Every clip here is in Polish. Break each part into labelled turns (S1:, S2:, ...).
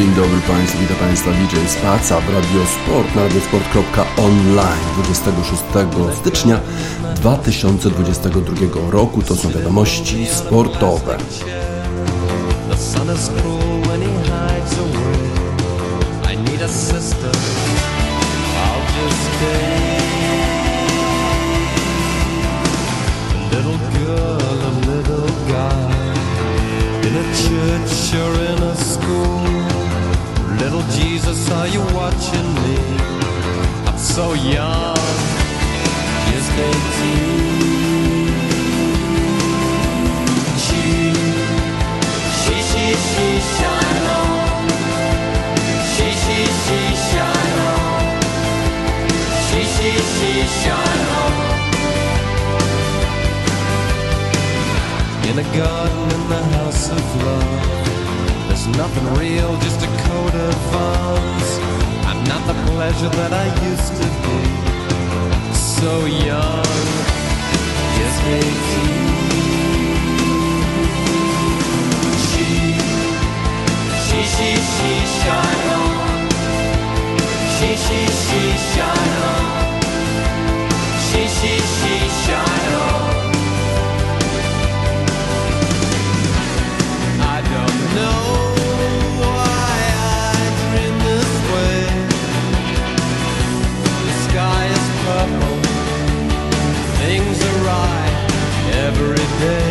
S1: Dzień dobry Państwu, witam Państwa DJ Spaca w Radiosport na radiosport.online 26 stycznia 2022 roku. To są wiadomości sportowe. Church or in a school. Little Jesus, are you watching me? I'm so young, just 18. She, she, she, she, on. She, she, she, on. She, she, she, on. In a garden in the house of love There's nothing real, just a coat of arms. I'm not the pleasure that I used to be. So young, just 18 She, she, she, she, shine on. She, she, she, shine on day.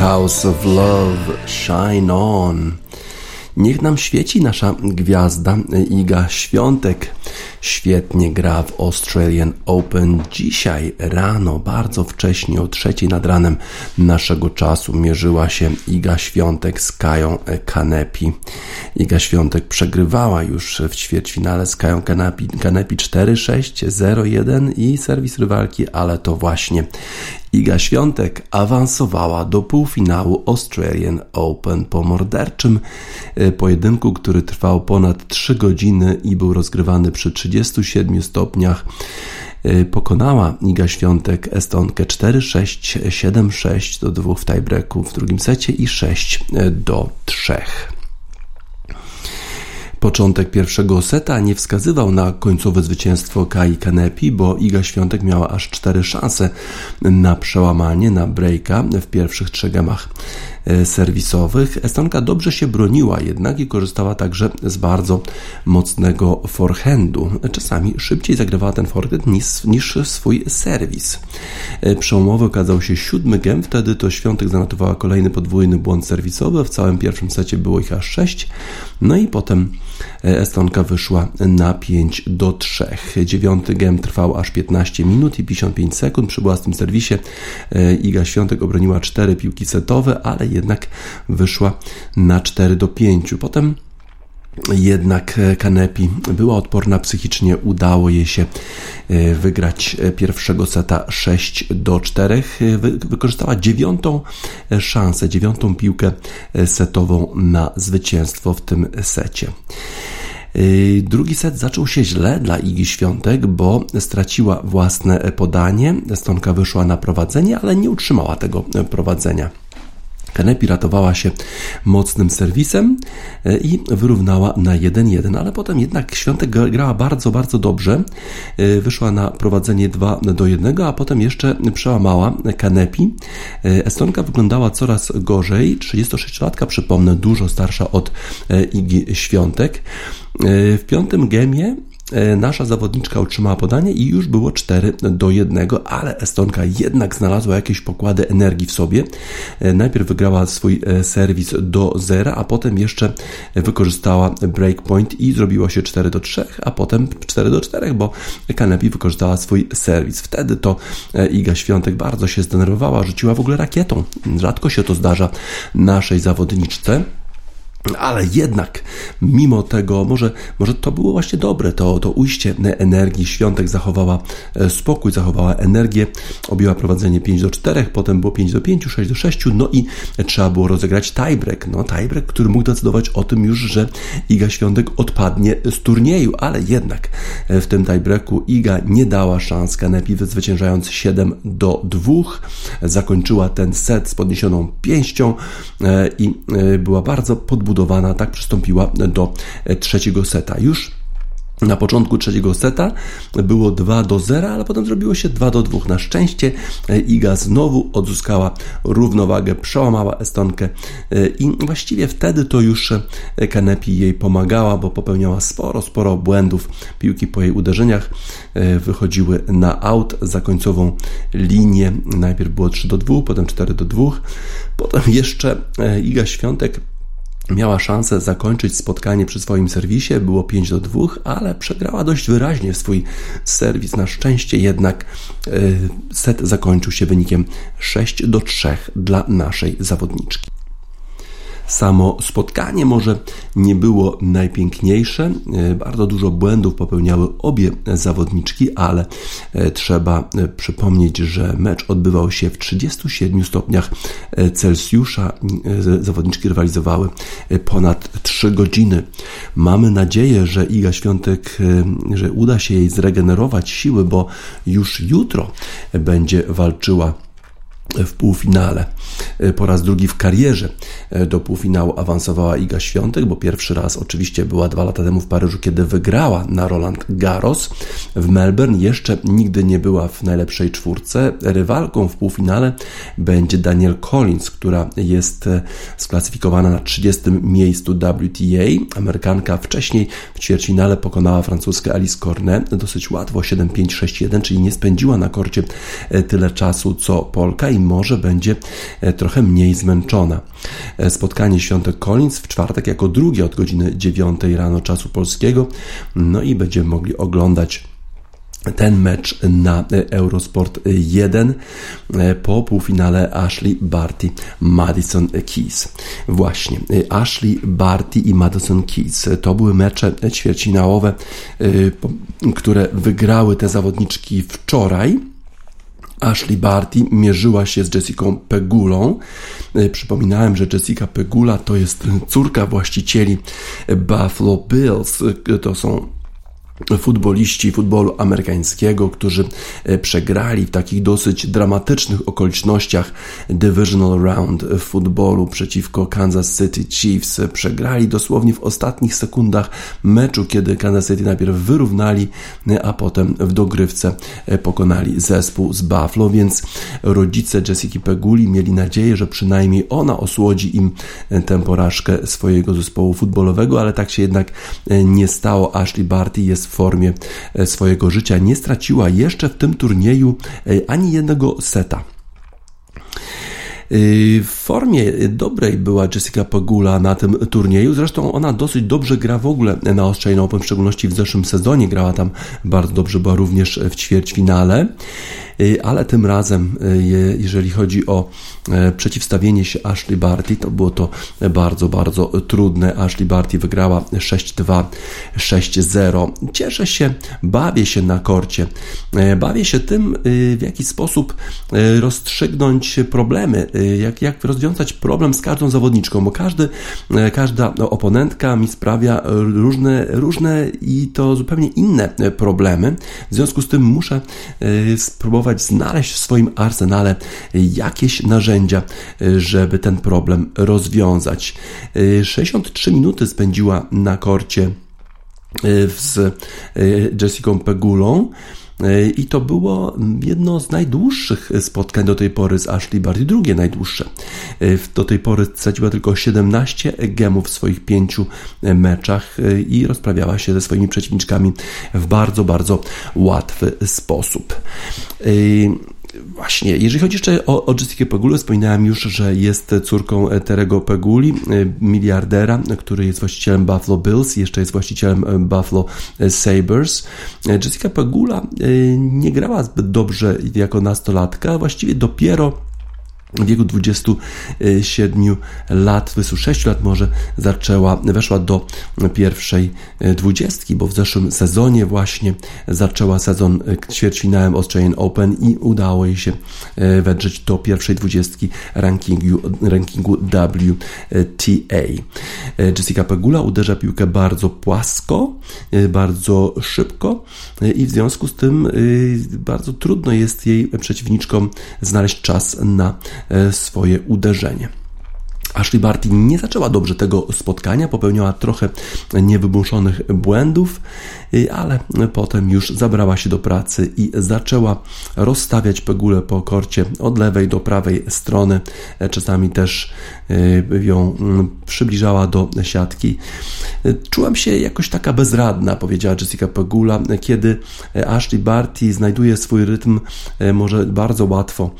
S1: House of Love, Shine On. Niech nam świeci nasza gwiazda Iga Świątek. Świetnie gra w Australian Open. Dzisiaj rano, bardzo wcześnie, o trzeciej nad ranem naszego czasu mierzyła się Iga Świątek z Kają Kanepi. Iga Świątek przegrywała już w ćwierćfinale z Kają Kanepi, Kanepi 4-6, 0-1 i serwis rywalki, ale to właśnie Iga Świątek awansowała do półfinału Australian Open po morderczym pojedynku, który trwał ponad 3 godziny i był rozgrywany przy 37 stopniach. Pokonała Iga Świątek Estonkę 4-6, 7-6 do 2 w tiebreaku w drugim secie i 6 do 3. Początek pierwszego seta nie wskazywał na końcowe zwycięstwo Kai Kanepi, bo Iga Świątek miała aż cztery szanse na przełamanie, na breaka w pierwszych trzech gemach
S2: serwisowych. Estonka dobrze się broniła jednak i korzystała także z bardzo mocnego forehandu. Czasami szybciej zagrywała ten forehand niż, niż swój serwis. Przełomowy okazał się siódmy gem, wtedy to Świątek zanotowała kolejny podwójny błąd serwisowy. W całym pierwszym secie było ich aż sześć. No i potem Estonka wyszła na 5 do 3. Dziewiąty gem trwał aż 15 minut i 55 sekund. Przybyła z tym serwisie. E, Iga Świątek obroniła 4 piłki setowe, ale jednak wyszła na 4 do 5. Potem jednak Kanepi była odporna psychicznie, udało jej się e, wygrać pierwszego seta 6 do 4. Wykorzystała dziewiątą szansę, dziewiątą piłkę setową na zwycięstwo w tym secie. Drugi set zaczął się źle dla Igi Świątek, bo straciła własne podanie. Estonka wyszła na prowadzenie, ale nie utrzymała tego prowadzenia. Kanepi ratowała się mocnym serwisem e, i wyrównała na 1-1, ale potem jednak Świątek grała bardzo, bardzo dobrze. E, wyszła na prowadzenie 2 do 1, a potem jeszcze przełamała Kanepi. E, Estonka wyglądała coraz gorzej. 36-latka, przypomnę, dużo starsza od Igi Świątek. W piątym gemie nasza zawodniczka otrzymała podanie i już było 4 do 1, ale Estonka jednak znalazła jakieś pokłady energii w sobie. E, najpierw wygrała swój e, serwis do 0, a potem jeszcze wykorzystała breakpoint i zrobiło się 4 do 3, a potem 4 do 4, bo Kanepi wykorzystała swój serwis. Wtedy to Iga Świątek bardzo się zdenerwowała, rzuciła w ogóle rakietą. Rzadko się to zdarza naszej zawodniczce. Ale jednak, mimo tego, może, może to było właśnie dobre, to, to ujście energii. Świątek zachowała e, spokój, zachowała energię, objęła prowadzenie 5 do 4, potem było 5 do 5, 6 do 6, no i trzeba było rozegrać tiebreak. No, tiebreak, który mógł decydować o tym już, że Iga Świątek odpadnie z turnieju, ale jednak e, w tym tiebreaku Iga nie dała szans Kanepi, zwyciężając 7 do 2. Zakończyła ten set z podniesioną pięścią e, i była bardzo podbudowana budowana, tak przystąpiła do e, trzeciego seta. Już na początku trzeciego seta było 2 do 0, ale potem zrobiło się 2 do 2. Na szczęście e, Iga znowu odzyskała równowagę, przełamała Estonkę e, i właściwie wtedy to już Kanepi jej pomagała, bo popełniała sporo, sporo błędów. Piłki po jej uderzeniach wychodziły na aut za końcową linię. Najpierw było 3 do 2, potem 4 do 2. Potem jeszcze Iga Świątek miała szansę zakończyć spotkanie przy swoim serwisie, było 5 do 2, ale przegrała dość wyraźnie swój serwis. Na szczęście jednak e, set zakończył się wynikiem 6 do 3 dla naszej zawodniczki. Samo spotkanie może nie było najpiękniejsze. E, bardzo dużo błędów popełniały obie zawodniczki, ale e, trzeba e, przypomnieć, że mecz odbywał się w 37 stopniach Celsjusza. Zawodniczki rywalizowały ponad 3 godziny. Mamy nadzieję, że Iga Świątek, że uda się jej zregenerować siły, bo już jutro będzie walczyła w półfinale. E, po raz drugi w karierze e, do półfinału awansowała Iga Świątek, bo pierwszy raz oczywiście była dwa lata temu w Paryżu, kiedy wygrała na Roland Garros. W Melbourne jeszcze nigdy nie była w najlepszej czwórce. Rywalką w półfinale będzie Daniel Collins, która jest e, sklasyfikowana na 30 miejscu WTA. Amerykanka wcześniej w ćwierćfinale pokonała francuskę Alice Cornet dosyć łatwo 7-5, 6-1, czyli nie spędziła na korcie tyle czasu co Polka i może będzie e, trochę mniej zmęczona. E, spotkanie Świątek Collins w czwartek jako drugie od godziny 9 rano czasu polskiego. No i będziemy mogli oglądać ten mecz na e, Eurosport 1 po półfinale Ashley Barty Madison Keys. Właśnie, Ashley Barty i Madison Keys to były mecze ćwierćfinałowe, które wygrały te zawodniczki wczoraj Ashley Barty mierzyła się z Jessicą Pegulą. E, przypominałem, że Jessica Pegula to jest córka właścicieli Buffalo Bills. E, to są futboliści futbolu amerykańskiego, którzy e, przegrali w takich dosyć dramatycznych okolicznościach Divisional Round w futbolu przeciwko Kansas City Chiefs. Przegrali dosłownie w ostatnich sekundach meczu, kiedy Kansas City najpierw wyrównali, e, a potem w dogrywce e, pokonali zespół z Buffalo, więc rodzice Jessica Peguli mieli nadzieję, że przynajmniej ona osłodzi im tę porażkę swojego zespołu futbolowego, ale tak się jednak nie stało. Ashley Barty jest formie e, swojego życia. Nie straciła jeszcze w tym turnieju e, ani jednego seta. E, w formie dobrej była Jessica Pegula na tym turnieju. Zresztą ona dosyć dobrze gra w ogóle na Australian Open, w szczególności w zeszłym sezonie grała tam bardzo dobrze, była również w ćwierćfinale. Y, ale tym razem, y, jeżeli chodzi o e, przeciwstawienie się Ashley Barty, to było to bardzo, bardzo trudne. Ashley Barty wygrała 6-2, 6-0. Cieszę się, bawię się na korcie. E, bawię się tym, y, w jaki sposób e, rozstrzygnąć problemy, jak, jak rozwiązać problem z każdą zawodniczką, bo każdy, każda oponentka mi sprawia różne, różne i to zupełnie inne problemy. W związku z tym muszę spróbować spróbować znaleźć w swoim arsenale jakieś narzędzia, żeby ten problem rozwiązać. 63 minuty spędziła na korcie e, z e, Jessica Pegulą. E, I to było jedno z najdłuższych spotkań do tej pory z Ashley Barty, drugie najdłuższe. Do tej pory straciła tylko 17 gemów w swoich pięciu meczach i rozprawiała się ze swoimi przeciwniczkami w bardzo, bardzo łatwy sposób. Właśnie, jeżeli chodzi jeszcze o, o Jessica Pegulę, wspominałem już, że jest córką Terego Peguli, miliardera, który jest właścicielem Buffalo Bills, jeszcze jest właścicielem Buffalo Sabres. Jessica Pegula nie grała zbyt dobrze jako nastolatka, właściwie dopiero w wieku 27 lat, 26 lat może zaczęła, weszła do pierwszej dwudziestki, bo w zeszłym sezonie właśnie zaczęła sezon ćwierćfinałem Australian Open i udało jej się e, wedrzeć do pierwszej dwudziestki rankingu, rankingu WTA. E, Jessica Pegula uderza piłkę bardzo płasko, e, bardzo szybko i w związku z tym bardzo trudno jest jej przeciwniczkom znaleźć czas na E, swoje uderzenie. Ashley Barty nie zaczęła dobrze tego spotkania, popełniała trochę niewymuszonych błędów, y, ale potem już zabrała się do pracy i zaczęła rozstawiać pegulę po korcie od lewej do prawej strony. E, czasami też y, ją mm, przybliżała do siatki. E, czułam się jakoś taka bezradna, powiedziała Jessica Pegula, kiedy Ashley Barty znajduje swój rytm, e, może bardzo łatwo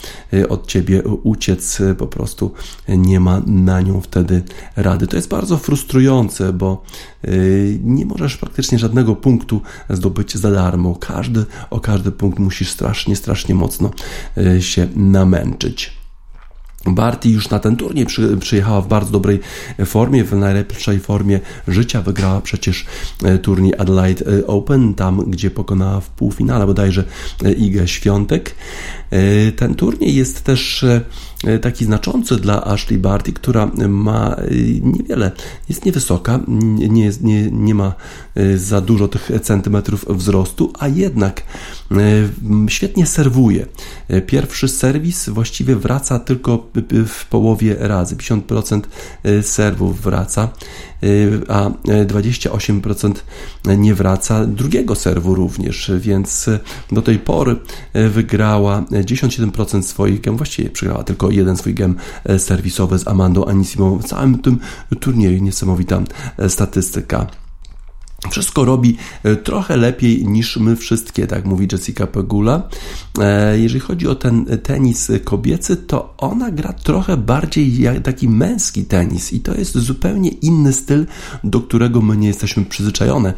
S2: od ciebie uciec, po prostu nie ma na nią wtedy rady. To jest bardzo frustrujące, bo y, nie możesz praktycznie żadnego punktu zdobyć za darmo. Każdy, o każdy punkt musisz strasznie, strasznie mocno y, się namęczyć. Barty już na ten turniej przy, przyjechała w bardzo dobrej formie, w najlepszej formie życia. Wygrała przecież e, turniej Adelaide Open, tam gdzie pokonała w półfinale bodajże e, Igę Świątek. E, ten turniej jest też taki znaczący dla Ashley Barty, która ma niewiele, jest niewysoka, nie, nie, nie ma za dużo tych centymetrów wzrostu, a jednak świetnie serwuje. Pierwszy serwis właściwie wraca tylko w połowie razy. 50% serwów wraca, a 28% nie wraca drugiego serwu również, więc do tej pory wygrała 97% swoich gem, właściwie przegrała tylko jeden swój gem serwisowy z Amandą Anisimową w całym tym turnieju. Niesamowita statystyka. Wszystko robi e, trochę lepiej niż my wszystkie, tak mówi Jessica Pegula. E, jeżeli chodzi o ten tenis kobiecy, to ona gra trochę bardziej jak taki męski tenis i to jest zupełnie inny styl, do którego my nie jesteśmy przyzwyczajone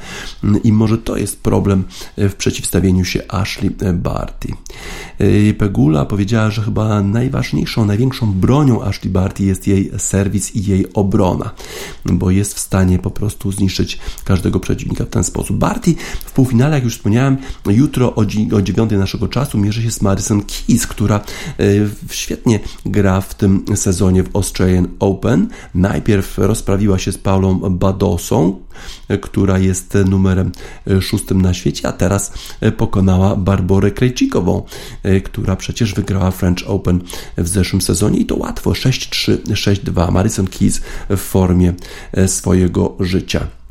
S2: i może to jest problem w przeciwstawieniu się Ashley Barty. E, Pegula powiedziała, że chyba najważniejszą, największą bronią Ashley Barty jest jej serwis i jej obrona, bo jest w stanie po prostu zniszczyć każdego przeciwnika przeciwnika w ten sposób. Barty w półfinale, jak już wspomniałem, jutro o, o 9 naszego czasu mierzy się z Madison Keys, która świetnie gra w tym sezonie w Australian Open. Najpierw rozprawiła się z Paulą Badosą, która jest numerem szóstym na świecie, a teraz pokonała Barborę Krejcikową, która przecież wygrała French Open w zeszłym sezonie i to łatwo 6-3, 6-2. Madison Keys w formie swojego życia.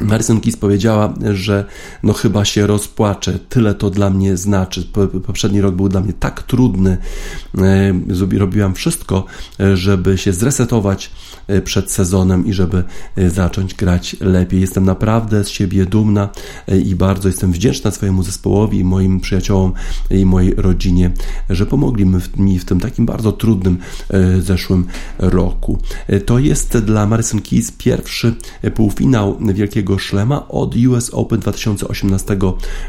S2: Marison Keys powiedziała, że no chyba się rozpłaczę, tyle to dla mnie znaczy. Poprzedni rok był dla mnie tak trudny. E, robiłam wszystko, e, żeby się zresetować e, przed sezonem i żeby zacząć grać lepiej. Jestem naprawdę z siebie dumna i bardzo jestem wdzięczna swojemu zespołowi moim przyjaciołom i mojej rodzinie, że pomogli mi w tym takim bardzo trudnym zeszłym roku. To jest dla Marison Keys pierwszy półfinał Wielkiego szlema od US Open 2018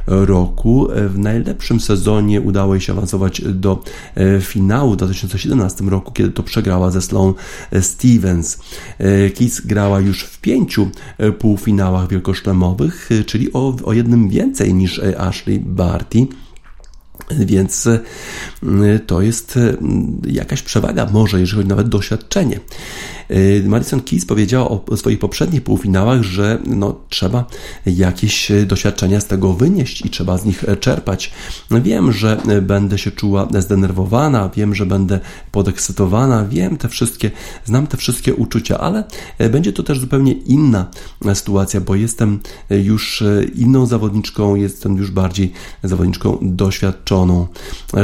S2: roku. W najlepszym sezonie udało jej się awansować do e, finału w 2017 roku, kiedy to przegrała ze Sloan Stevens. E, Kiss grała już w pięciu e, półfinałach wielkoszlemowych, czyli o, o jednym więcej niż Ashley Barty. Więc to jest jakaś przewaga, może jeżeli chodzi nawet doświadczenie. Y, Madison Keys powiedziała o swoich poprzednich półfinałach, że no, trzeba jakieś doświadczenia z tego wynieść i trzeba z nich czerpać. Wiem, że będę się czuła zdenerwowana, wiem, że będę podekscytowana, wiem te wszystkie, znam te wszystkie uczucia, ale będzie to też zupełnie inna sytuacja, bo jestem już inną zawodniczką, jestem już bardziej zawodniczką doświadczoną.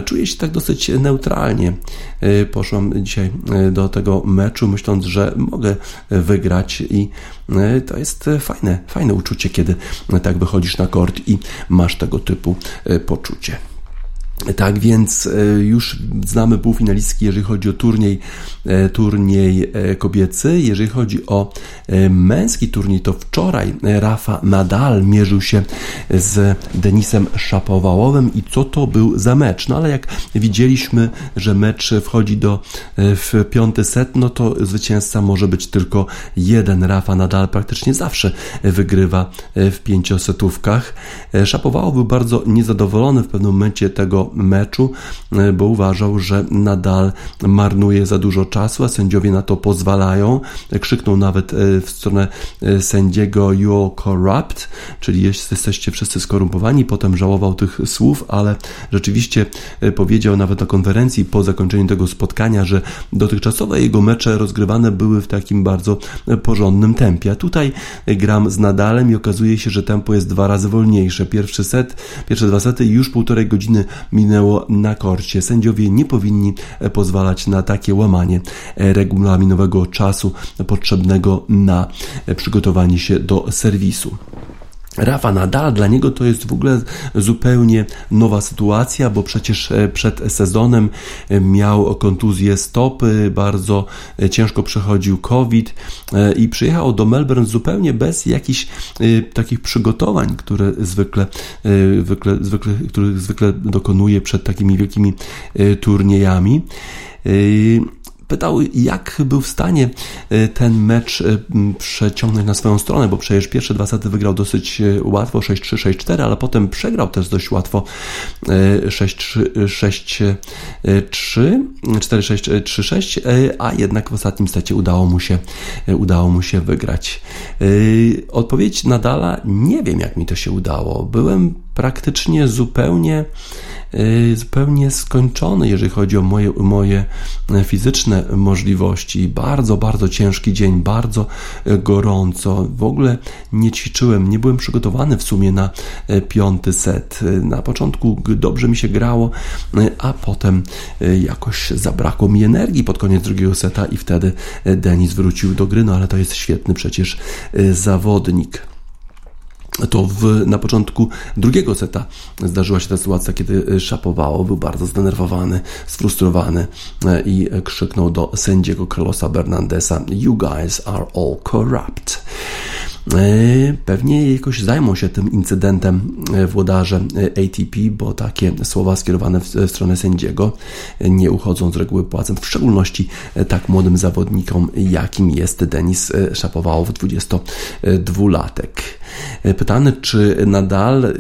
S2: Czuję się tak dosyć neutralnie. Poszłam dzisiaj do tego meczu, myśląc, że mogę wygrać i e, to jest fajne, fajne uczucie, kiedy tak wychodzisz na kort i masz tego typu e, poczucie. Tak więc e, już znamy półfinalistki, jeżeli chodzi o turniej, e, turniej e, kobiecy. Jeżeli chodzi o męski turniej, to wczoraj Rafa Nadal mierzył się z Denisem Szapowałowym i co to był za mecz? No ale jak widzieliśmy, że mecz wchodzi do w piąty set, no to zwycięzca może być tylko jeden. Rafa Nadal praktycznie zawsze wygrywa w pięciosetówkach. Szapowałow był bardzo niezadowolony w pewnym momencie tego meczu, e, bo uważał, że nadal marnuje za dużo czasu, a sędziowie na to pozwalają. Krzyknął nawet e, w stronę e, sędziego you're corrupt, czyli jesteście wszyscy skorumpowani. Potem żałował tych słów, ale rzeczywiście powiedział nawet na konferencji po zakończeniu tego spotkania, że dotychczasowe jego mecze rozgrywane były w takim bardzo porządnym tempie. A tutaj gram z Nadalem i okazuje się, że tempo jest dwa razy wolniejsze. Pierwszy set, pierwsze dwa sety już półtorej godziny minęło na korcie. Sędziowie nie powinni e, pozwalać na takie łamanie e, regulaminowego czasu potrzebnego na e, przygotowanie się do serwisu. Rafa Nadal, dla niego to jest w ogóle zupełnie nowa sytuacja, bo przecież przed sezonem miał kontuzję stopy, bardzo ciężko przechodził COVID i przyjechał do Melbourne zupełnie bez jakichś takich przygotowań, które zwykle, zwykle, zwykle, których zwykle dokonuje przed takimi wielkimi turniejami pytał, jak był w stanie e, ten mecz e, przeciągnąć na swoją stronę, bo przecież pierwsze dwa sety wygrał dosyć e, łatwo 6-3, 6-4, ale potem przegrał też dość łatwo 6-3, 6-3, 4-6, 3-6, a jednak w ostatnim secie udało mu się, udało mu się wygrać. Odpowiedź Nadala, nie wiem jak mi to się udało. Byłem praktycznie zupełnie Y, zupełnie skończony, jeżeli chodzi o moje, moje e, fizyczne możliwości. Bardzo, bardzo ciężki dzień, bardzo e, gorąco. W ogóle nie ćwiczyłem, nie byłem przygotowany w sumie na e, piąty set. Na początku dobrze mi się grało, a potem jakoś zabrakło mi energii pod koniec drugiego seta i wtedy Denis wrócił do gry, no ale to jest świetny przecież zawodnik to w, na początku drugiego seta zdarzyła się ta sytuacja, kiedy szapowało, był bardzo zdenerwowany, sfrustrowany e, i krzyknął do sędziego Carlosa Bernandesa You guys are all corrupt. Pewnie jakoś zajmą się tym incydentem włodarze ATP, bo takie słowa skierowane w stronę sędziego nie uchodzą z reguły płacem, w szczególności tak młodym zawodnikom, jakim jest Denis Szapowałow, 22-latek. Pytany, czy nadal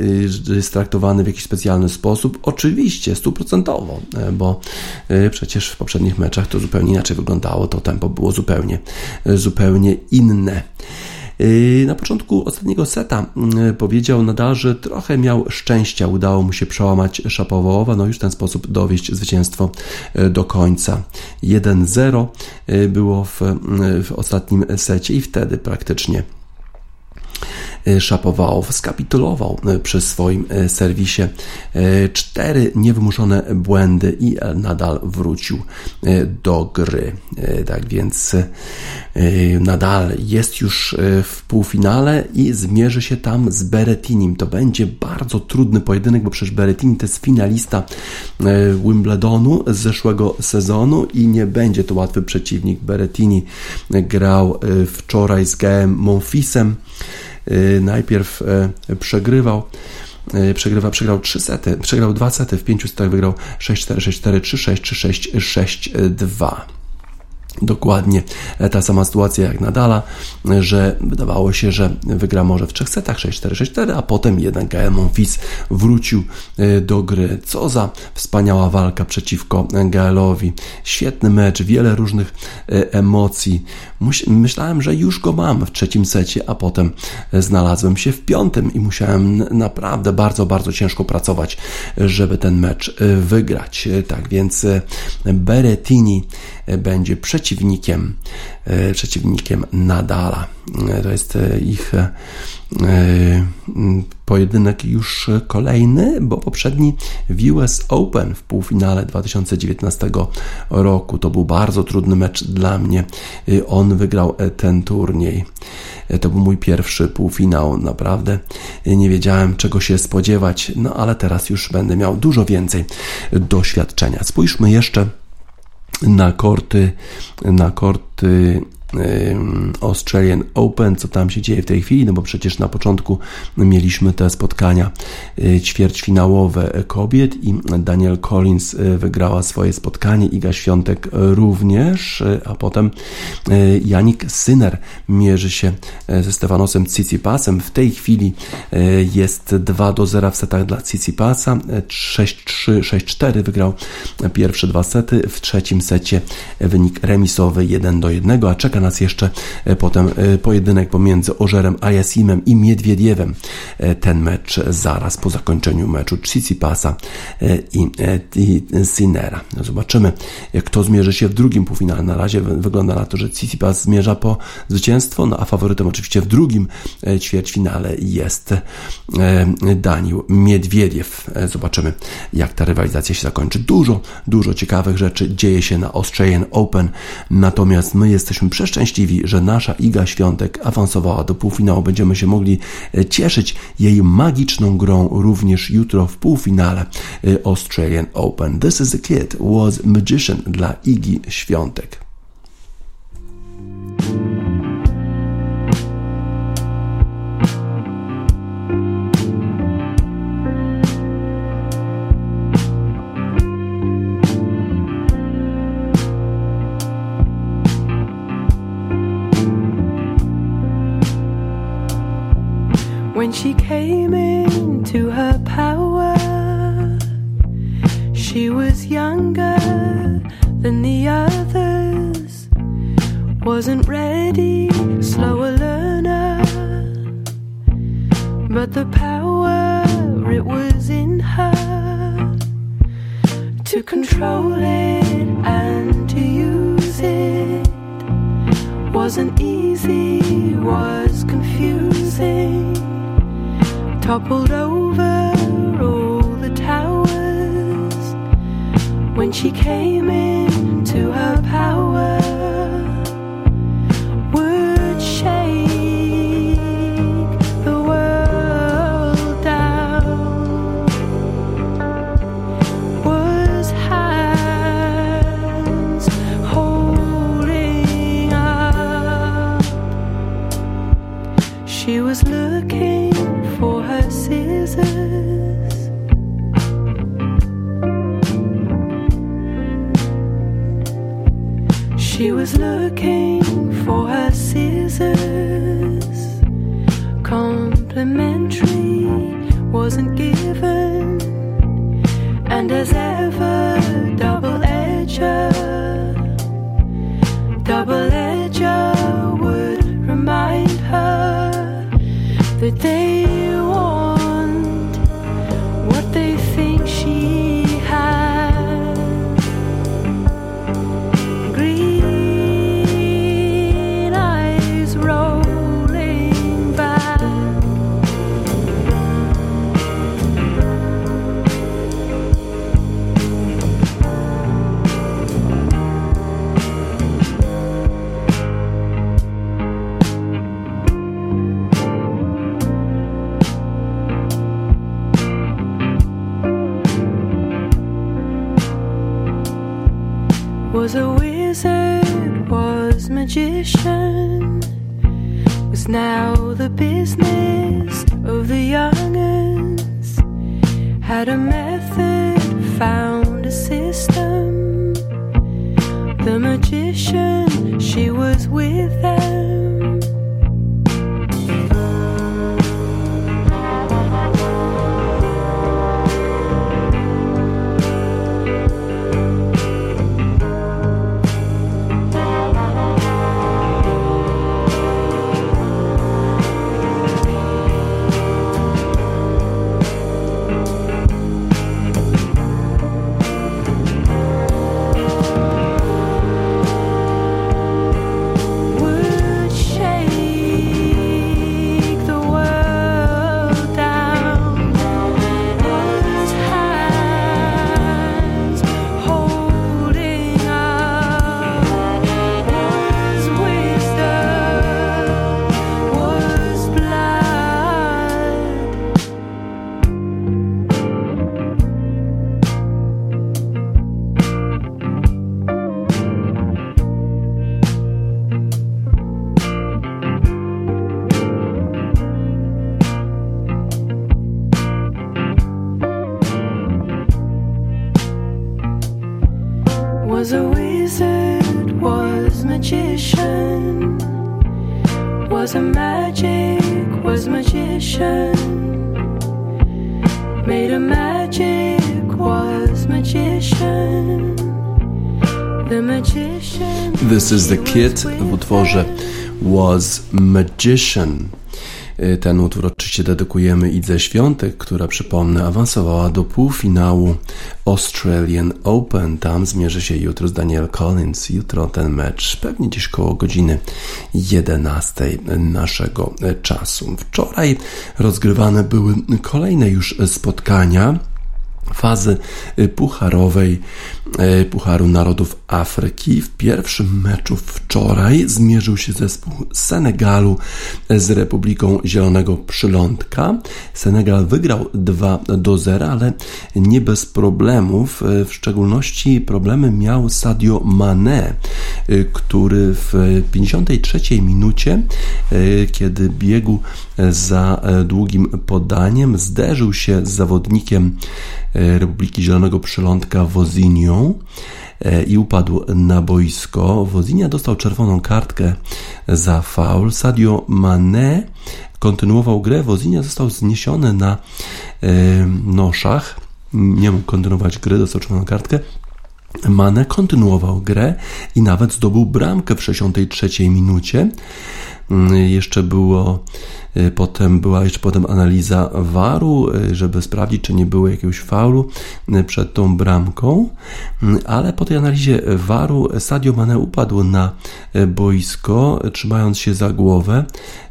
S2: jest traktowany w jakiś specjalny sposób? Oczywiście, stuprocentowo, bo przecież w poprzednich meczach to zupełnie inaczej wyglądało, to tempo było zupełnie, zupełnie inne. Yy, na początku ostatniego seta yy, powiedział nadal, że trochę miał szczęścia, udało mu się przełamać Szapowołowa, no już w ten sposób dowieść zwycięstwo yy, do końca. 1-0 było w, w ostatnim secie i wtedy praktycznie Szapowałow skapitulował e, przy swoim e, serwisie cztery niewymuszone błędy i nadal wrócił do gry. Tak więc nadal jest już w półfinale i zmierzy się tam z Beretinim. To będzie bardzo trudny pojedynek, bo przecież Berettini to jest finalista Wimbledonu z zeszłego sezonu i nie będzie to łatwy przeciwnik. Berettini grał wczoraj z Gaem Monfisem. Y, najpierw y, przegrywał y, przegrywa, przegrał 3 sety, przegrał 2 sety, w 5 setach wygrał 6-4, 6-4, 3-6, 3-6, 6-2 dokładnie ta sama sytuacja jak Nadala, że wydawało się, że wygra może w trzech setach 6-4-6-4, a potem jednak Gael Monfils wrócił e, do gry. Co za wspaniała walka przeciwko Gaelowi. Świetny mecz, wiele różnych e, emocji. Myślałem, że już go mam w trzecim secie, a potem znalazłem się w piątym i musiałem naprawdę bardzo, bardzo ciężko pracować, żeby ten mecz e, wygrać. Tak więc Berettini będzie przeciwnikiem, e, przeciwnikiem Nadala. E, to jest e, ich pojedynek już kolejny, bo poprzedni w US Open w półfinale 2019 roku to był bardzo trudny mecz dla mnie. On wygrał ten turniej. To był mój pierwszy półfinał. Naprawdę nie wiedziałem czego się spodziewać, no ale teraz już będę miał dużo więcej doświadczenia. Spójrzmy jeszcze na korty, na korty Australian Open, co tam się dzieje w tej chwili, no bo przecież na początku mieliśmy te spotkania y, ćwierćfinałowe kobiet i Daniel Collins y, wygrała swoje spotkanie, Iga Świątek również, y, a potem Janik Syner mierzy się ze Stefanosem Tsitsipasem. W tej chwili jest 2 do 0 w setach dla Tsitsipasa, 6-3, 6-4 wygrał pierwsze dwa sety, w trzecim secie wynik remisowy 1 do 1, a czeka czeka nas jeszcze e, potem e, pojedynek pomiędzy Ożerem Ayasimem i Miedwiediewem. E, ten mecz zaraz po zakończeniu meczu Tsitsipasa i, i Sinera. No zobaczymy, kto zmierzy się w drugim półfinale. Na razie wygląda na to, że Tsitsipas zmierza po zwycięstwo, no a faworytem oczywiście w drugim ćwierćfinale jest Daniel Miedwiediew. Zobaczymy, jak ta rywalizacja się zakończy. Dużo, dużo ciekawych rzeczy dzieje się na Australian Open, natomiast my jesteśmy przeszli szczęśliwi, że nasza Iga Świątek awansowała do półfinału. Będziemy się mogli e, cieszyć jej magiczną grą również jutro w półfinale e, Australian Open. This is the kid was magician dla Igi Świątek. When she came into her power, she was younger than the others, wasn't ready, slower learner. But the power, it was in her to control it and to use it. Wasn't easy, was confusing toppled over all the towers when she came into her power. This is the Kid w utworze. Was Magician. Y, Ten utwór oczywiście dedykujemy Idze Świątek, która przypomnę awansowała do półfinału Australian Open. Tam zmierzy się jutro z Daniel Collins. Jutro ten mecz pewnie gdzieś koło godziny 11 naszego czasu. Wczoraj rozgrywane były kolejne już spotkania fazy y, pucharowej y, Pucharu Narodów Afryki. W pierwszym meczu wczoraj zmierzył się zespół Senegalu z Republiką Zielonego Przylądka. Senegal wygrał 2 do 0, ale nie bez problemów. Y, W szczególności problemy miał Sadio Mane, y, który w 53 minucie, y, kiedy biegł za długim podaniem, zderzył się z zawodnikiem Republiki Zielonego Przylądka Wozinią e, i upadł na boisko. Wozinia dostał czerwoną kartkę za faul. Sadio Mane kontynuował grę. Wozinia został zniesiony na e, noszach. Nie mógł kontynuować gry, dostał czerwoną kartkę. Mane kontynuował grę i nawet zdobył bramkę w 63 minucie. Mm, Jeszcze było potem była jeszcze potem analiza waru, y, żeby sprawdzić, czy nie było jakiegoś faulu y, przed tą bramką, ale po tej analizie waru Sadio Mane upadł na y, boisko, y, trzymając się za głowę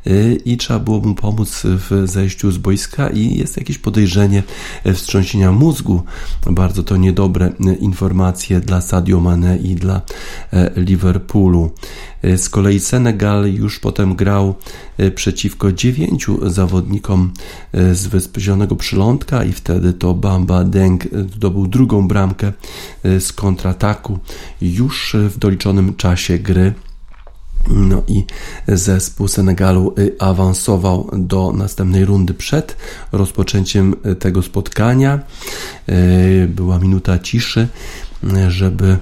S2: y, i trzeba było mu pomóc w zejściu z boiska i jest jakieś podejrzenie y, wstrząsienia mózgu. Bardzo to niedobre y, informacje dla Sadio Mane i dla e, Liverpoolu. Y, Z kolei Senegal już potem grał y, przeciwko dziewięciu zawodnikom y, z Wysp Zielonego Przylądka i wtedy to Bamba Deng y, zdobył drugą bramkę y, z kontrataku już w doliczonym czasie gry. No i zespół Senegalu awansował do następnej rundy przed rozpoczęciem tego spotkania. Była minuta ciszy żeby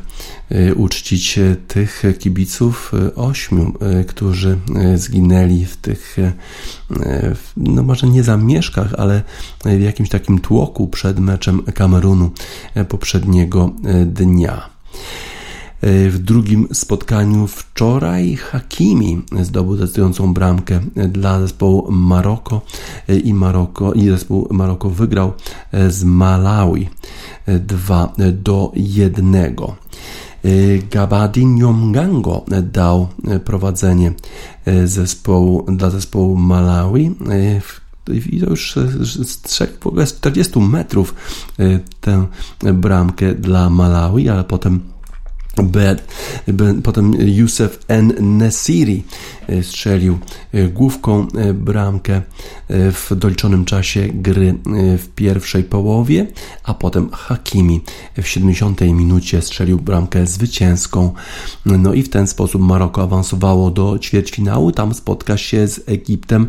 S2: uczcić tych kibiców, ośmiu, którzy zginęli w tych, no może nie zamieszkach, ale w jakimś takim tłoku przed meczem Kamerunu poprzedniego dnia. W drugim spotkaniu wczoraj Hakimi zdobył decydującą bramkę dla zespołu Maroko i, Maroko, i zespół Maroko wygrał z Malawi 2 do 1. Gabadinho Mgango dał prowadzenie zespołu, dla zespołu Malawi i to już z 40 metrów tę bramkę dla Malawi, ale potem Potem Youssef N. Nesiri e, strzelił e, główką e, bramkę w doliczonym czasie gry w pierwszej połowie, a potem Hakimi w 70 minucie strzelił bramkę zwycięską. No i w ten sposób Maroko awansowało do ćwierćfinału. Tam spotka się z Egiptem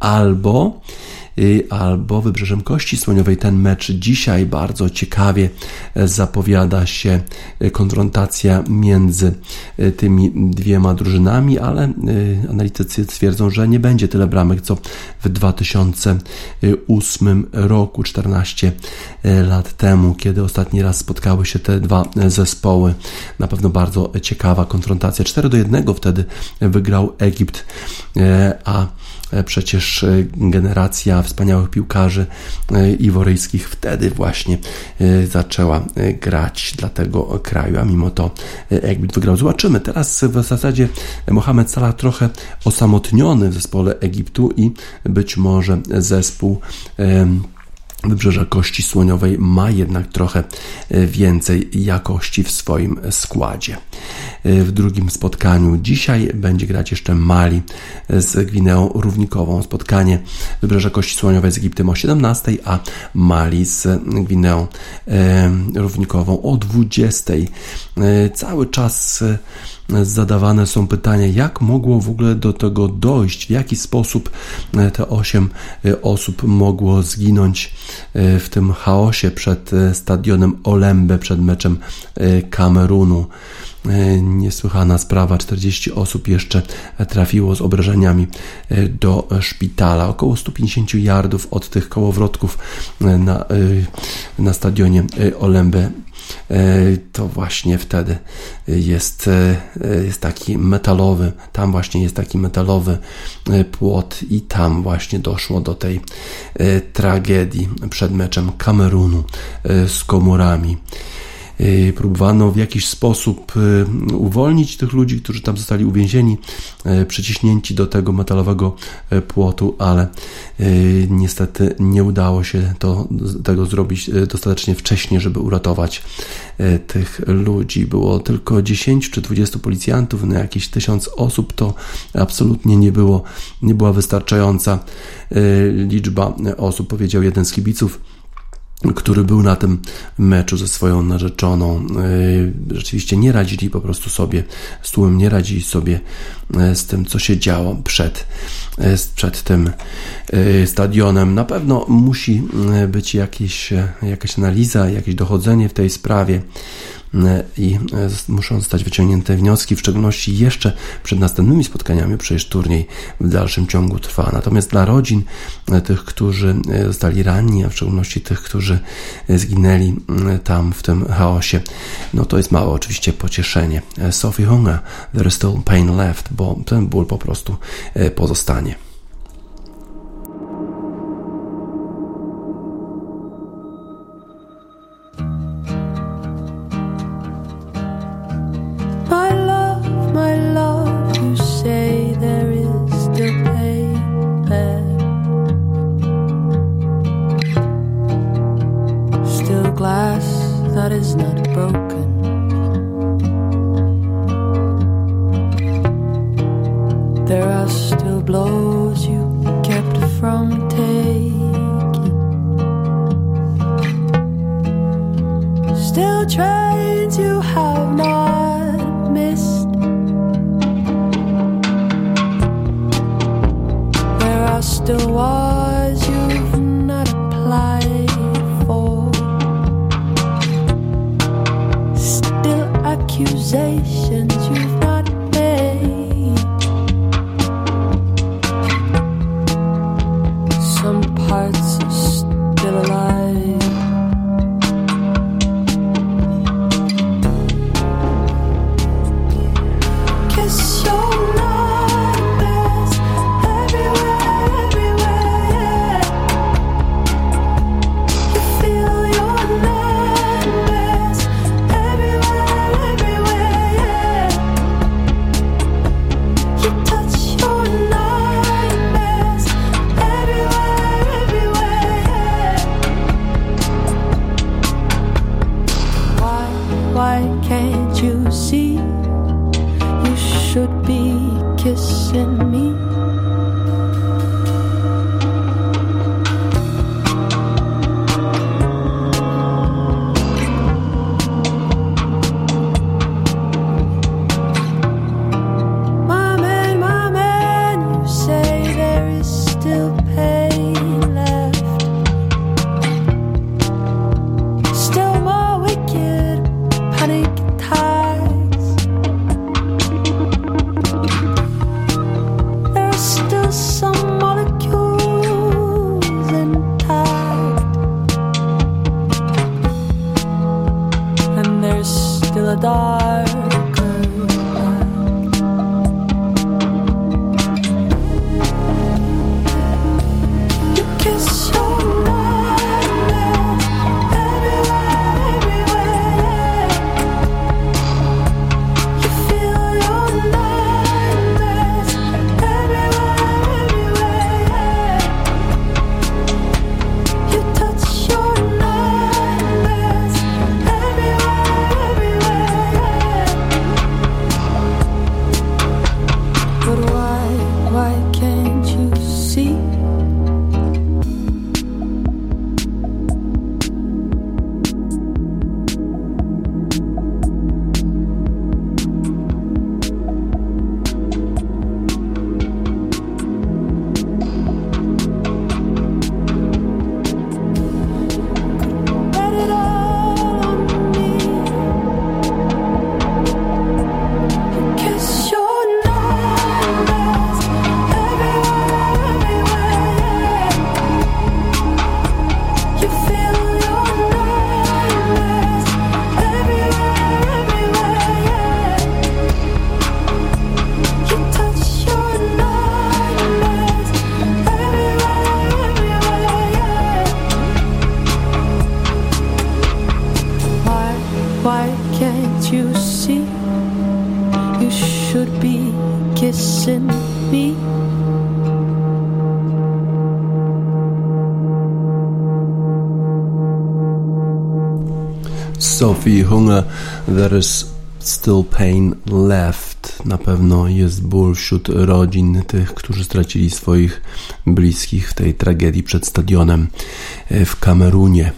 S2: albo albo Wybrzeżem Kości Słoniowej. Ten mecz dzisiaj bardzo ciekawie e, zapowiada się e, konfrontacja między e, tymi dwiema drużynami, ale analitycy twierdzą, że nie będzie tyle bramek co w 2008 roku, 14 lat temu, kiedy ostatni raz spotkały się te dwa zespoły. Na pewno bardzo ciekawa konfrontacja. 4 do 1 wtedy wygrał Egipt, a przecież e, generacja wspaniałych piłkarzy e, iworyjskich wtedy właśnie zaczęła grać dla tego kraju, a mimo to Egipt wygrał. Zobaczymy. Teraz w zasadzie Mohamed Salah trochę osamotniony w zespole Egiptu i być może zespół Wybrzeża Kości Słoniowej ma jednak trochę e, więcej jakości w swoim składzie. E, w drugim spotkaniu dzisiaj będzie grać jeszcze Mali z Gwineą Równikową. Spotkanie Wybrzeża Kości Słoniowej z Egiptem o 17, a Mali z Gwineą e, Równikową o 20. Cały czas zadawane są pytania, jak mogło w ogóle do tego dojść, w jaki sposób te osiem e, osób mogło zginąć w tym chaosie przed stadionem Olembe, przed meczem Kamerunu. Niesłychana sprawa, 40 osób jeszcze trafiło z obrażeniami do szpitala. Około 150 yardów od tych kołowrotków na, na stadionie Olembe E, to właśnie wtedy jest, e, jest taki metalowy, tam właśnie jest taki metalowy e, płot i tam właśnie doszło do tej tragedii przed meczem Kamerunu z komorami. Y, próbowano w jakiś sposób y, uwolnić tych ludzi, którzy tam zostali uwięzieni, y, przyciśnięci do tego metalowego płotu, ale niestety nie udało się to, tego zrobić dostatecznie wcześnie, żeby uratować tych ludzi. Było tylko 10 czy 20 policjantów na jakieś tysiąc osób, to absolutnie nie było, nie była wystarczająca liczba osób, powiedział jeden z kibiców który był na tym meczu ze swoją narzeczoną. E, rzeczywiście nie radzili po prostu sobie z tłumem, nie radzili sobie e, z tym, co się działo przed, e, przed tym stadionem. Na pewno musi być jakieś, jakaś analiza, jakieś dochodzenie w tej sprawie i e, muszą zostać wyciągnięte wnioski, w szczególności jeszcze przed następnymi spotkaniami, przecież turniej w dalszym ciągu trwa. Natomiast dla rodzin e, tych, którzy e, zostali ranni, a w szczególności tych, którzy zginęli tam w tym chaosie, no to jest małe oczywiście pocieszenie. Sophie Hunger, there is still pain left, bo ten ból po prostu pozostanie.
S3: glass that is not broken. There are still blows you kept from taking. Still trains you have not missed. There are still walls. accusation.
S2: circle. Hunger, There is still pain left. Na pewno jest ból wśród rodzin tych, którzy stracili swoich bliskich w tej tragedii przed stadionem e, w Kamerunie.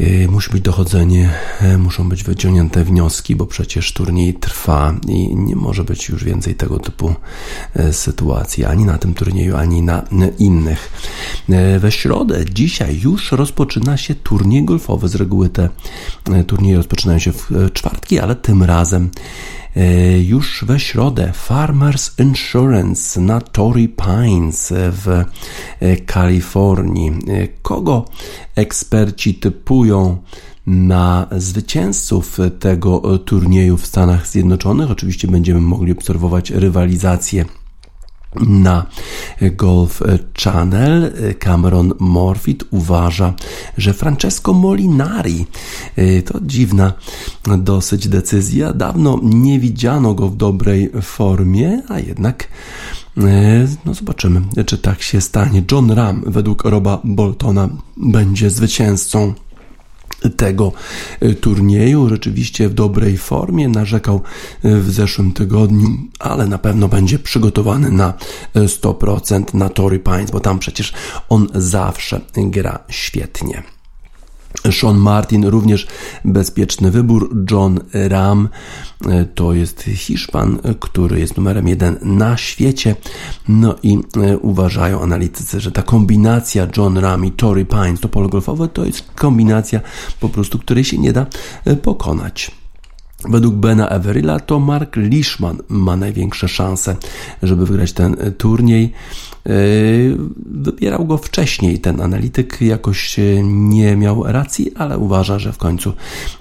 S2: E, Musi być dochodzenie, e, muszą być wyciągnięte wnioski, bo przecież turniej trwa i nie może być już więcej tego typu e, sytuacji ani na tym turnieju, ani na innych. We środę, dzisiaj już rozpoczyna się turniej golfowy. Z reguły te turnieje rozpoczynają się w czwartki, ale tym razem już we środę Farmers Insurance na Torrey Pines w e, Kalifornii. E, Kogo eksperci typują na zwycięzców tego e, turnieju w Stanach Zjednoczonych? Oczywiście będziemy mogli obserwować rywalizację na Golf Channel Cameron Morfit uważa, że Francesco Molinari y, to dziwna dosyć decyzja. Dawno nie widziano go w dobrej formie, a jednak y, no zobaczymy, czy tak się stanie. John Ram według Roba Boltona będzie zwycięzcą tego y, turnieju. Rzeczywiście w dobrej formie narzekał y, w zeszłym tygodniu, ale na pewno będzie przygotowany na y, 100% na Torrey Pines, bo tam przecież on zawsze gra świetnie. Sean Martin również bezpieczny wybór. John Ram e, to jest Hiszpan, e, który jest numerem jeden na świecie. No i e, uważają analitycy, że ta kombinacja John Ram i Torrey Pines to pole golfowe to jest kombinacja po prostu, której się nie da pokonać. Według Bena Everilla to Mark Leishman ma największe szanse, żeby wygrać ten turniej. Wybierał go wcześniej. Ten analityk jakoś nie miał racji, ale uważa, że w końcu,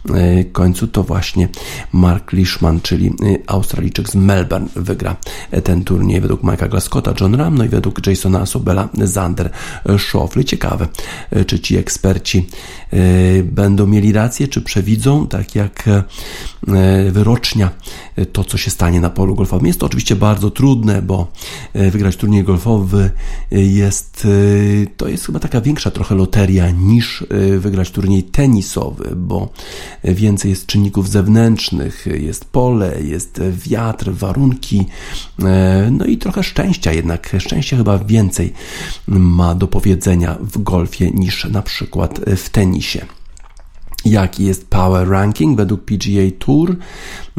S2: w końcu to właśnie Mark Leishman, czyli Australijczyk z Melbourne wygra ten turniej według Mike'a Glascotta, John Ram, no i według Jasona Sobela, Zander Schauffele. Ciekawe, czy ci eksperci będą mieli rację, czy przewidzą, tak jak wyrocznia, to co się stanie na polu golfowym. Jest to oczywiście bardzo trudne, bo wygrać turniej golfowy jest, to jest chyba taka większa trochę loteria niż wygrać turniej tenisowy, bo więcej jest czynników zewnętrznych, jest pole, jest wiatr, warunki, no i trochę szczęścia jednak. Szczęście chyba więcej ma do powiedzenia w golfie niż na przykład w tenisie. Jaki jest power ranking według PGA Tour?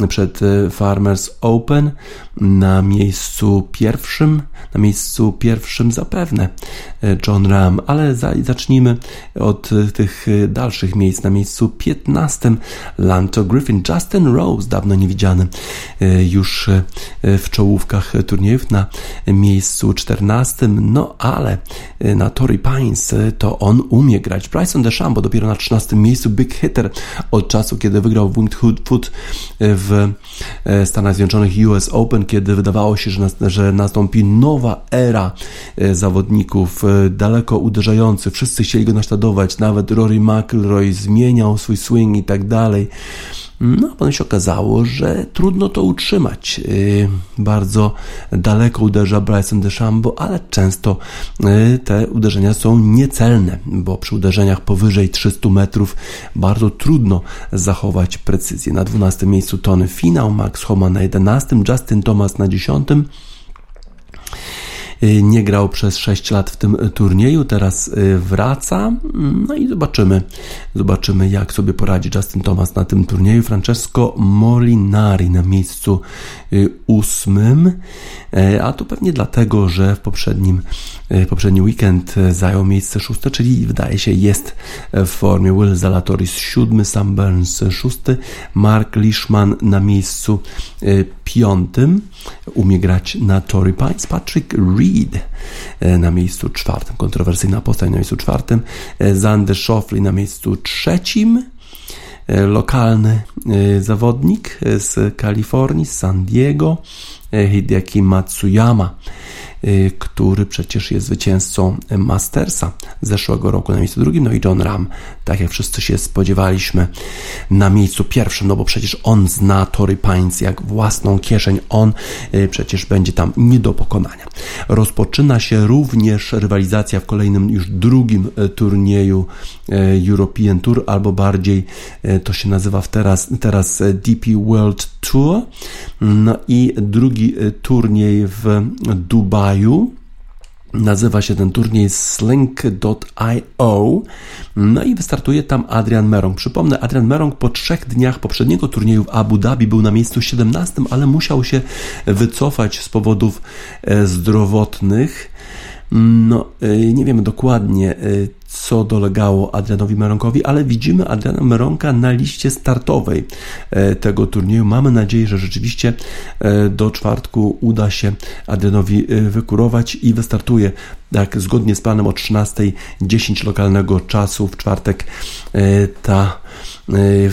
S2: Przed Farmers Open na miejscu pierwszym, na miejscu pierwszym zapewne e, John Ram, ale zacznijmy od e, tych dalszych miejsc. Na miejscu 15 Lanto Griffin, Justin Rose, dawno niewidziany już w czołówkach turniejów na miejscu 14, no ale na Tory Pines to on umie grać. Bryson DeChambeau dopiero na 13 miejscu, big hitter od czasu, kiedy wygrał Winged Foot w e, Stanach Zjednoczonych US Open, kiedy wydawało się, że, że nastąpi nowa era e, zawodników, e, daleko uderzający. Wszyscy chcieli go naśladować, nawet Rory McIlroy zmieniał swój swing i tak dalej. No, a potem się okazało, że trudno to utrzymać. Y, bardzo daleko uderza Bryson DeChambeau, ale często y, te uderzenia są niecelne, bo przy uderzeniach powyżej 300 metrów bardzo trudno zachować precyzję. Na 12 miejscu Tony Finał, Max Homa na 11, Justin Thomas na 10. Y, nie grał przez 6 lat w tym turnieju, teraz y, wraca. No i zobaczymy, zobaczymy jak sobie poradzi Justin Thomas na tym turnieju. Francesco Molinari na miejscu y, ósmym, a to pewnie dlatego, że w poprzednim, poprzedni weekend zajął miejsce szóste, czyli wydaje się jest w formie. Will Zalatoris siódmy, Sam Burns szósty, Mark Leishman na miejscu piątym, umie grać na Tory. Pines, Patrick Reed e, na miejscu czwartym, kontrowersyjna postać na miejscu czwartym, e, Zander Schofli na miejscu trzecim, e, lokalny zawodnik z Kalifornii, z San Diego, Hideaki Matsuyama który przecież jest zwycięzcą Mastersa zeszłego roku na miejscu drugim, no i John Ram, tak jak wszyscy się spodziewaliśmy, na miejscu pierwszym, no bo przecież on zna Tory Pines jak własną kieszeń, on y, przecież będzie tam nie do pokonania. Rozpoczyna się również rywalizacja w kolejnym już drugim y, turnieju European Tour, albo bardziej to się nazywa teraz, teraz DP World Tour, no i drugi turniej w Dubaju Dubaju. Nazywa się ten turniej Slink.io. No i wystartuje tam Adrian Merong. Przypomnę, Adrian Merong po trzech dniach poprzedniego turnieju w Abu Dhabi był na miejscu 17, ale musiał się wycofać z powodów e, zdrowotnych. No, e, nie wiemy dokładnie, e, co dolegało Adrianowi Meronkowi, ale widzimy Adriana Meronka na liście startowej e, tego turnieju. Mamy nadzieję, że rzeczywiście e, do czwartku uda się Adrianowi e, wykurować i wystartuje tak zgodnie z planem o 13.10 lokalnego czasu w czwartek ta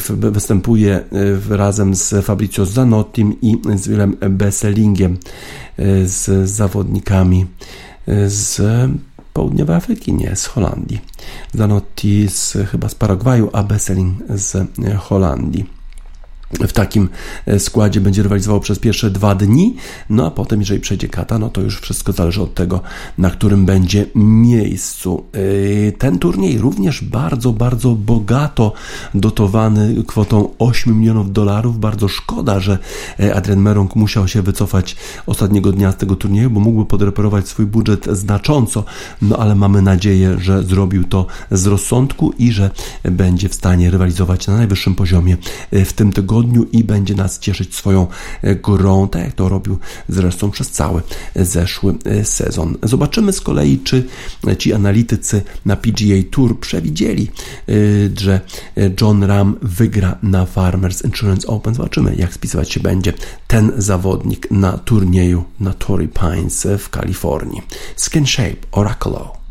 S2: występuje razem z Fabrizio Zanottim i z Willem Besselingiem z zawodnikami z południowej Afryki, nie z Holandii. Zanotti z, chyba z Paragwaju, a Besselin z Holandii w takim e, składzie będzie rywalizował przez pierwsze dwa dni, no a potem, jeżeli przejdzie kata, no to już wszystko zależy od tego, na którym będzie miejscu. E, ten turniej również bardzo, bardzo bogato dotowany kwotą 8 milionów dolarów. Bardzo szkoda, że e, Adrian Merong musiał się wycofać ostatniego dnia z tego turnieju, bo mógłby podreperować swój budżet znacząco, no ale mamy nadzieję, że zrobił to z rozsądku i że będzie w stanie rywalizować na najwyższym poziomie w tym tygodniu
S4: tygodniu i będzie nas cieszyć swoją e, grą, tak jak to robił zresztą przez cały zeszły e, sezon. Zobaczymy z kolei, czy ci analitycy na PGA Tour przewidzieli, że John Ram wygra na Farmers Insurance Open. Zobaczymy, jak spisywać się będzie ten zawodnik na turnieju na Torrey Pines w Kalifornii. Skin Shape Oracle.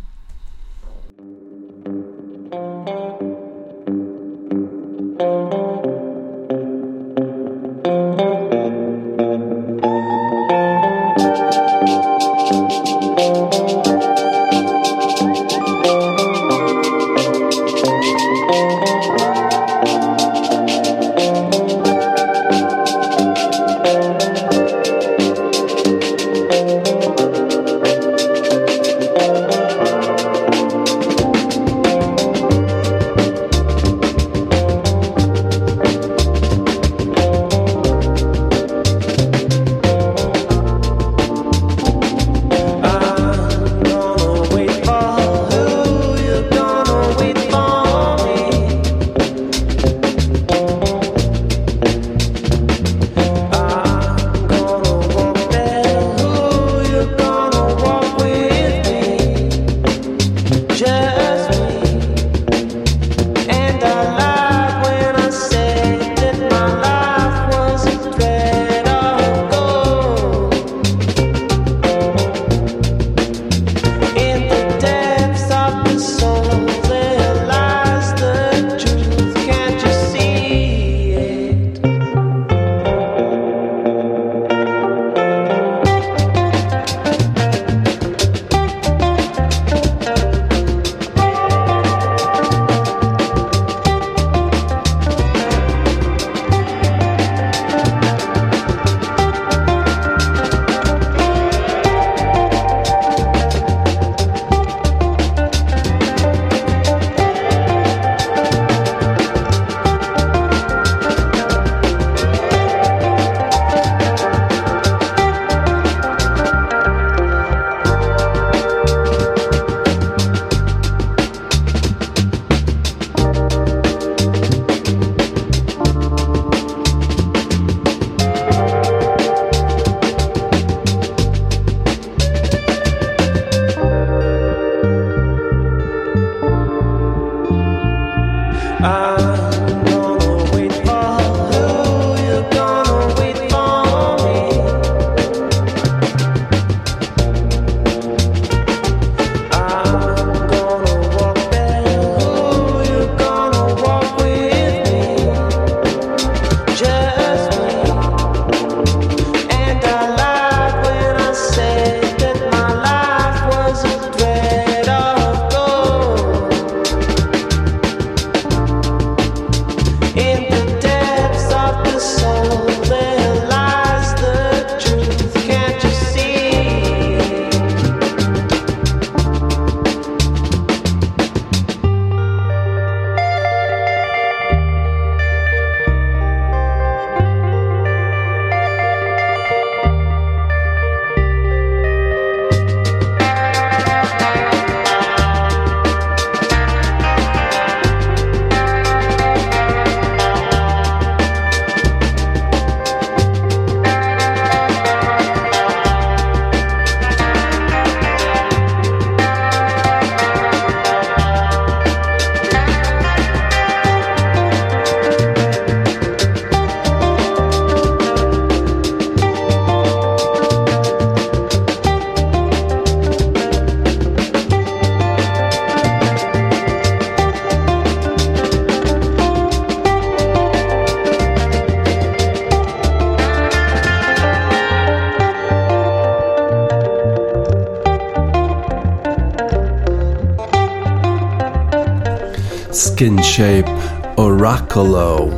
S4: Shape Oracolo.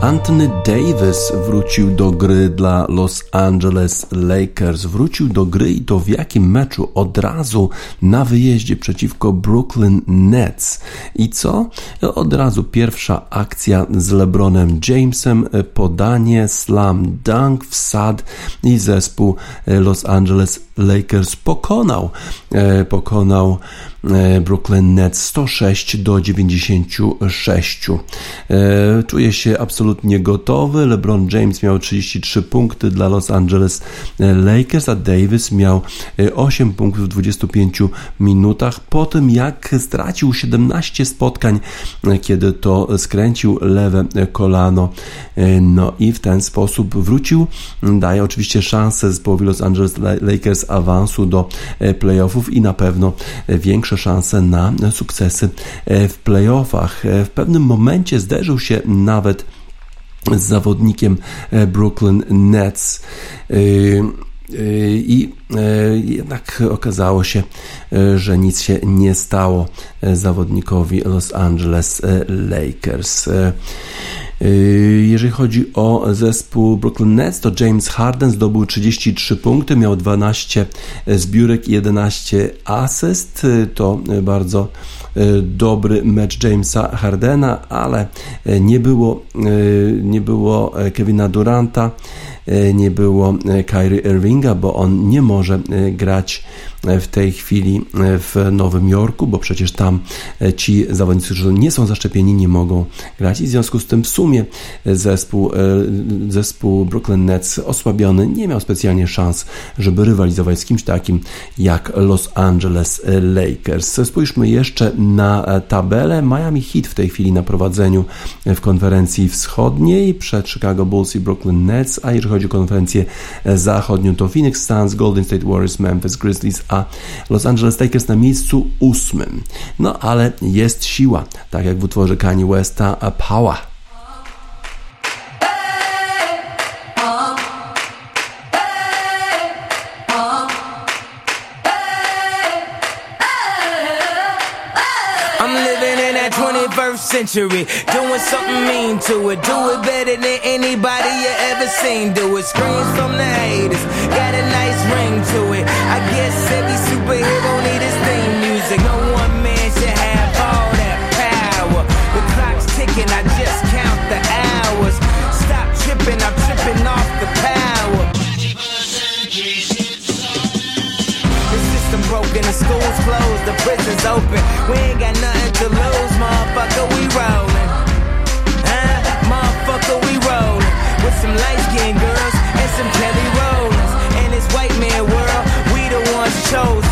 S4: Anthony Davis wrócił do gry dla Los Angeles Lakers. Wrócił do gry i to w jakim meczu? Od razu na wyjeździe przeciwko Brooklyn Nets. I co? Od razu pierwsza akcja z LeBronem Jamesem, podanie, slam dunk, wsad i zespół Los Angeles
S2: Lakers pokonał, e, pokonał Brooklyn Nets 106 do 96. E, czuje się absolutnie gotowy. LeBron James miał 33 punkty dla Los Angeles Lakers, a Davis miał 8 punktów w 25 minutach po tym jak stracił 17 spotkań, kiedy to skręcił lewe kolano. No i w ten sposób wrócił. Daje oczywiście szansę zespołowi Los Angeles Lakers awansu do playoffów i na pewno większe szanse na sukcesy w playoffach. W pewnym momencie zderzył się nawet z zawodnikiem Brooklyn Nets. I jednak okazało się, że nic się nie stało zawodnikowi Los Angeles Lakers. Jeżeli chodzi o zespół Brooklyn Nets, to James Harden zdobył 33 punkty, miał 12 zbiórek i 11 asyst. To bardzo dobry mecz Jamesa Hardena, ale nie było, nie było Kevina Duranta, nie było Kyrie Irvinga, bo on nie może grać w tej chwili w Nowym Jorku, bo przecież tam ci zawodnicy, którzy nie są zaszczepieni, nie mogą grać i w związku z tym w sumie zespół, zespół Brooklyn Nets osłabiony nie miał specjalnie szans, żeby rywalizować z kimś takim jak Los Angeles Lakers. Spójrzmy jeszcze na tabelę. Miami Heat w tej chwili na prowadzeniu w konferencji wschodniej przed Chicago Bulls i Brooklyn Nets, a jeżeli chodzi o konferencję zachodnią to Phoenix Suns, Golden State Warriors, Memphis Grizzlies, a Los Angeles Lakers na miejscu ósmym. No ale jest siła, tak jak w utworze Kanye Westa Power.
S5: Century. Doing something mean to it. Do it better than anybody you ever seen. Do it. Screams from the haters. Got a nice ring to it. I guess every superhero need his theme music. No one man should have all that power. The clock's ticking. I just count the hours. Stop tripping. I'm tripping off the power. The system broken. The school's closed. The prison's open. We ain't got nothing to lose, motherfucker. We rollin'. Huh? Motherfucker, we rollin'. With some light skinned girls and some Kelly Rollins. In this white man world, we the ones chosen.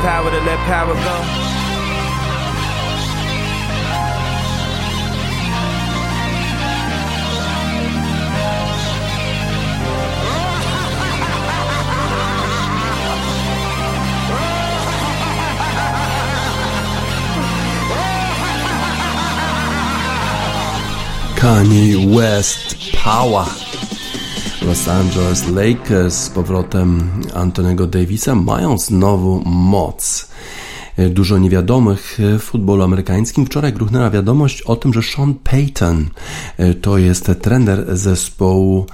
S5: power to let power go.
S2: Kanye West Power. Los Angeles Lakers z powrotem Antonego Davisa mają znowu moc. Dużo niewiadomych w futbolu amerykańskim. Wczoraj gruchnęła wiadomość o tym, że Sean Payton to jest trener zespołu,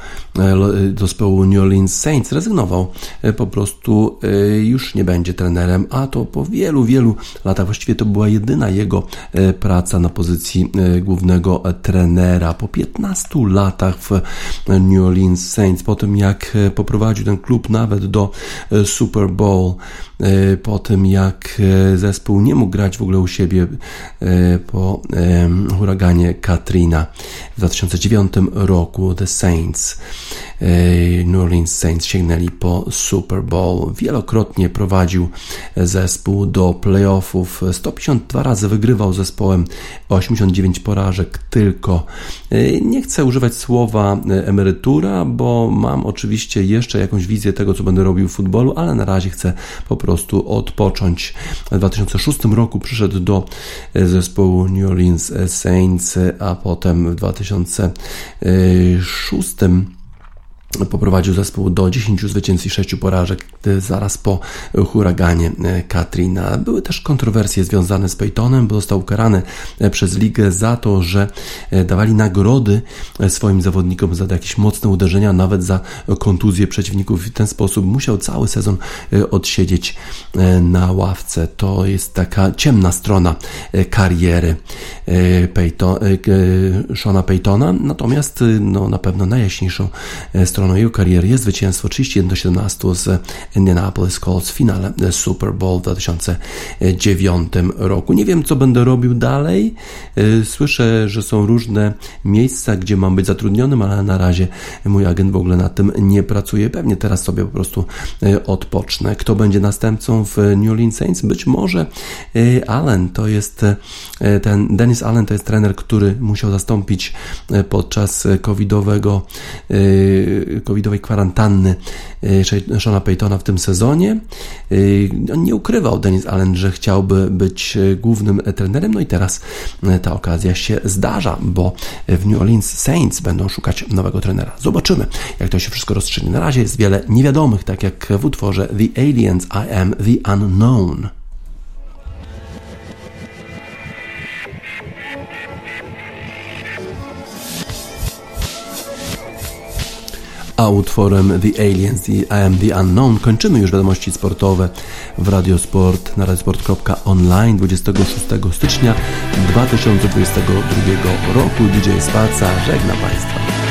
S2: zespołu New Orleans Saints. Rezygnował po prostu, już nie będzie trenerem, a to po wielu, wielu latach. Właściwie to była jedyna jego praca na pozycji głównego trenera. Po 15 latach w New Orleans Saints, po tym jak poprowadził ten klub nawet do Super Bowl, po tym jak zespół nie mógł grać w ogóle u siebie e, po huraganie Katrina w 2009 roku The Saints. e, New Orleans Saints sięgnęli po Super Bowl. Wielokrotnie prowadził zespół do playoffów. 152 razy wygrywał zespołem 89 porażek tylko. E, nie chcę używać słowa emerytura, bo mam oczywiście jeszcze jakąś wizję tego, co będę robił w futbolu, ale na razie chcę po prostu odpocząć. 2006 roku przyszedł do zespołu New Orleans Saints, a potem w 2006 poprowadził zespół do 10 zwycięstw i 6 porażek zaraz po huraganie e, Katrina. Były też kontrowersje związane z Peytonem, bo został ukarany e, przez ligę za to, że e, dawali nagrody swoim zawodnikom za jakieś mocne uderzenia, nawet za kontuzję przeciwników. W ten sposób musiał cały sezon odsiedzieć na ławce. To jest taka ciemna strona kariery Peyton, Shona Peytona, natomiast no, na pewno najjaśniejszą stroną jego kariery jest zwycięstwo 31 do 17 z Indianapolis Colts w finale Super Bowl w 2009 roku. Nie wiem, co będę robił dalej. Y, słyszę, że są różne miejsca, gdzie mam być zatrudnionym, ale na razie mój agent w ogóle nad tym nie pracuje. Pewnie teraz sobie po prostu y, odpocznę. Kto będzie następcą w New Orleans Saints? Być może y, Allen to jest ten Dennis Allen to jest trener, który musiał zastąpić podczas covidowego covidowej kwarantanny e, Shona Paytona w tym sezonie. E, on nie ukrywał Denis Allen, że chciałby być e, głównym trenerem, no i teraz ta okazja się zdarza, bo w New Orleans Saints będą szukać nowego trenera. Zobaczymy, jak to się wszystko rozstrzygnie. Na razie jest wiele niewiadomych, tak jak w utworze The Aliens I Am The Unknown. A utworem The Aliens, The I Am The Unknown kończymy już wiadomości sportowe w Radiosport na radiosport.online 26 stycznia 2022 roku. DJ Spaca żegna Państwa.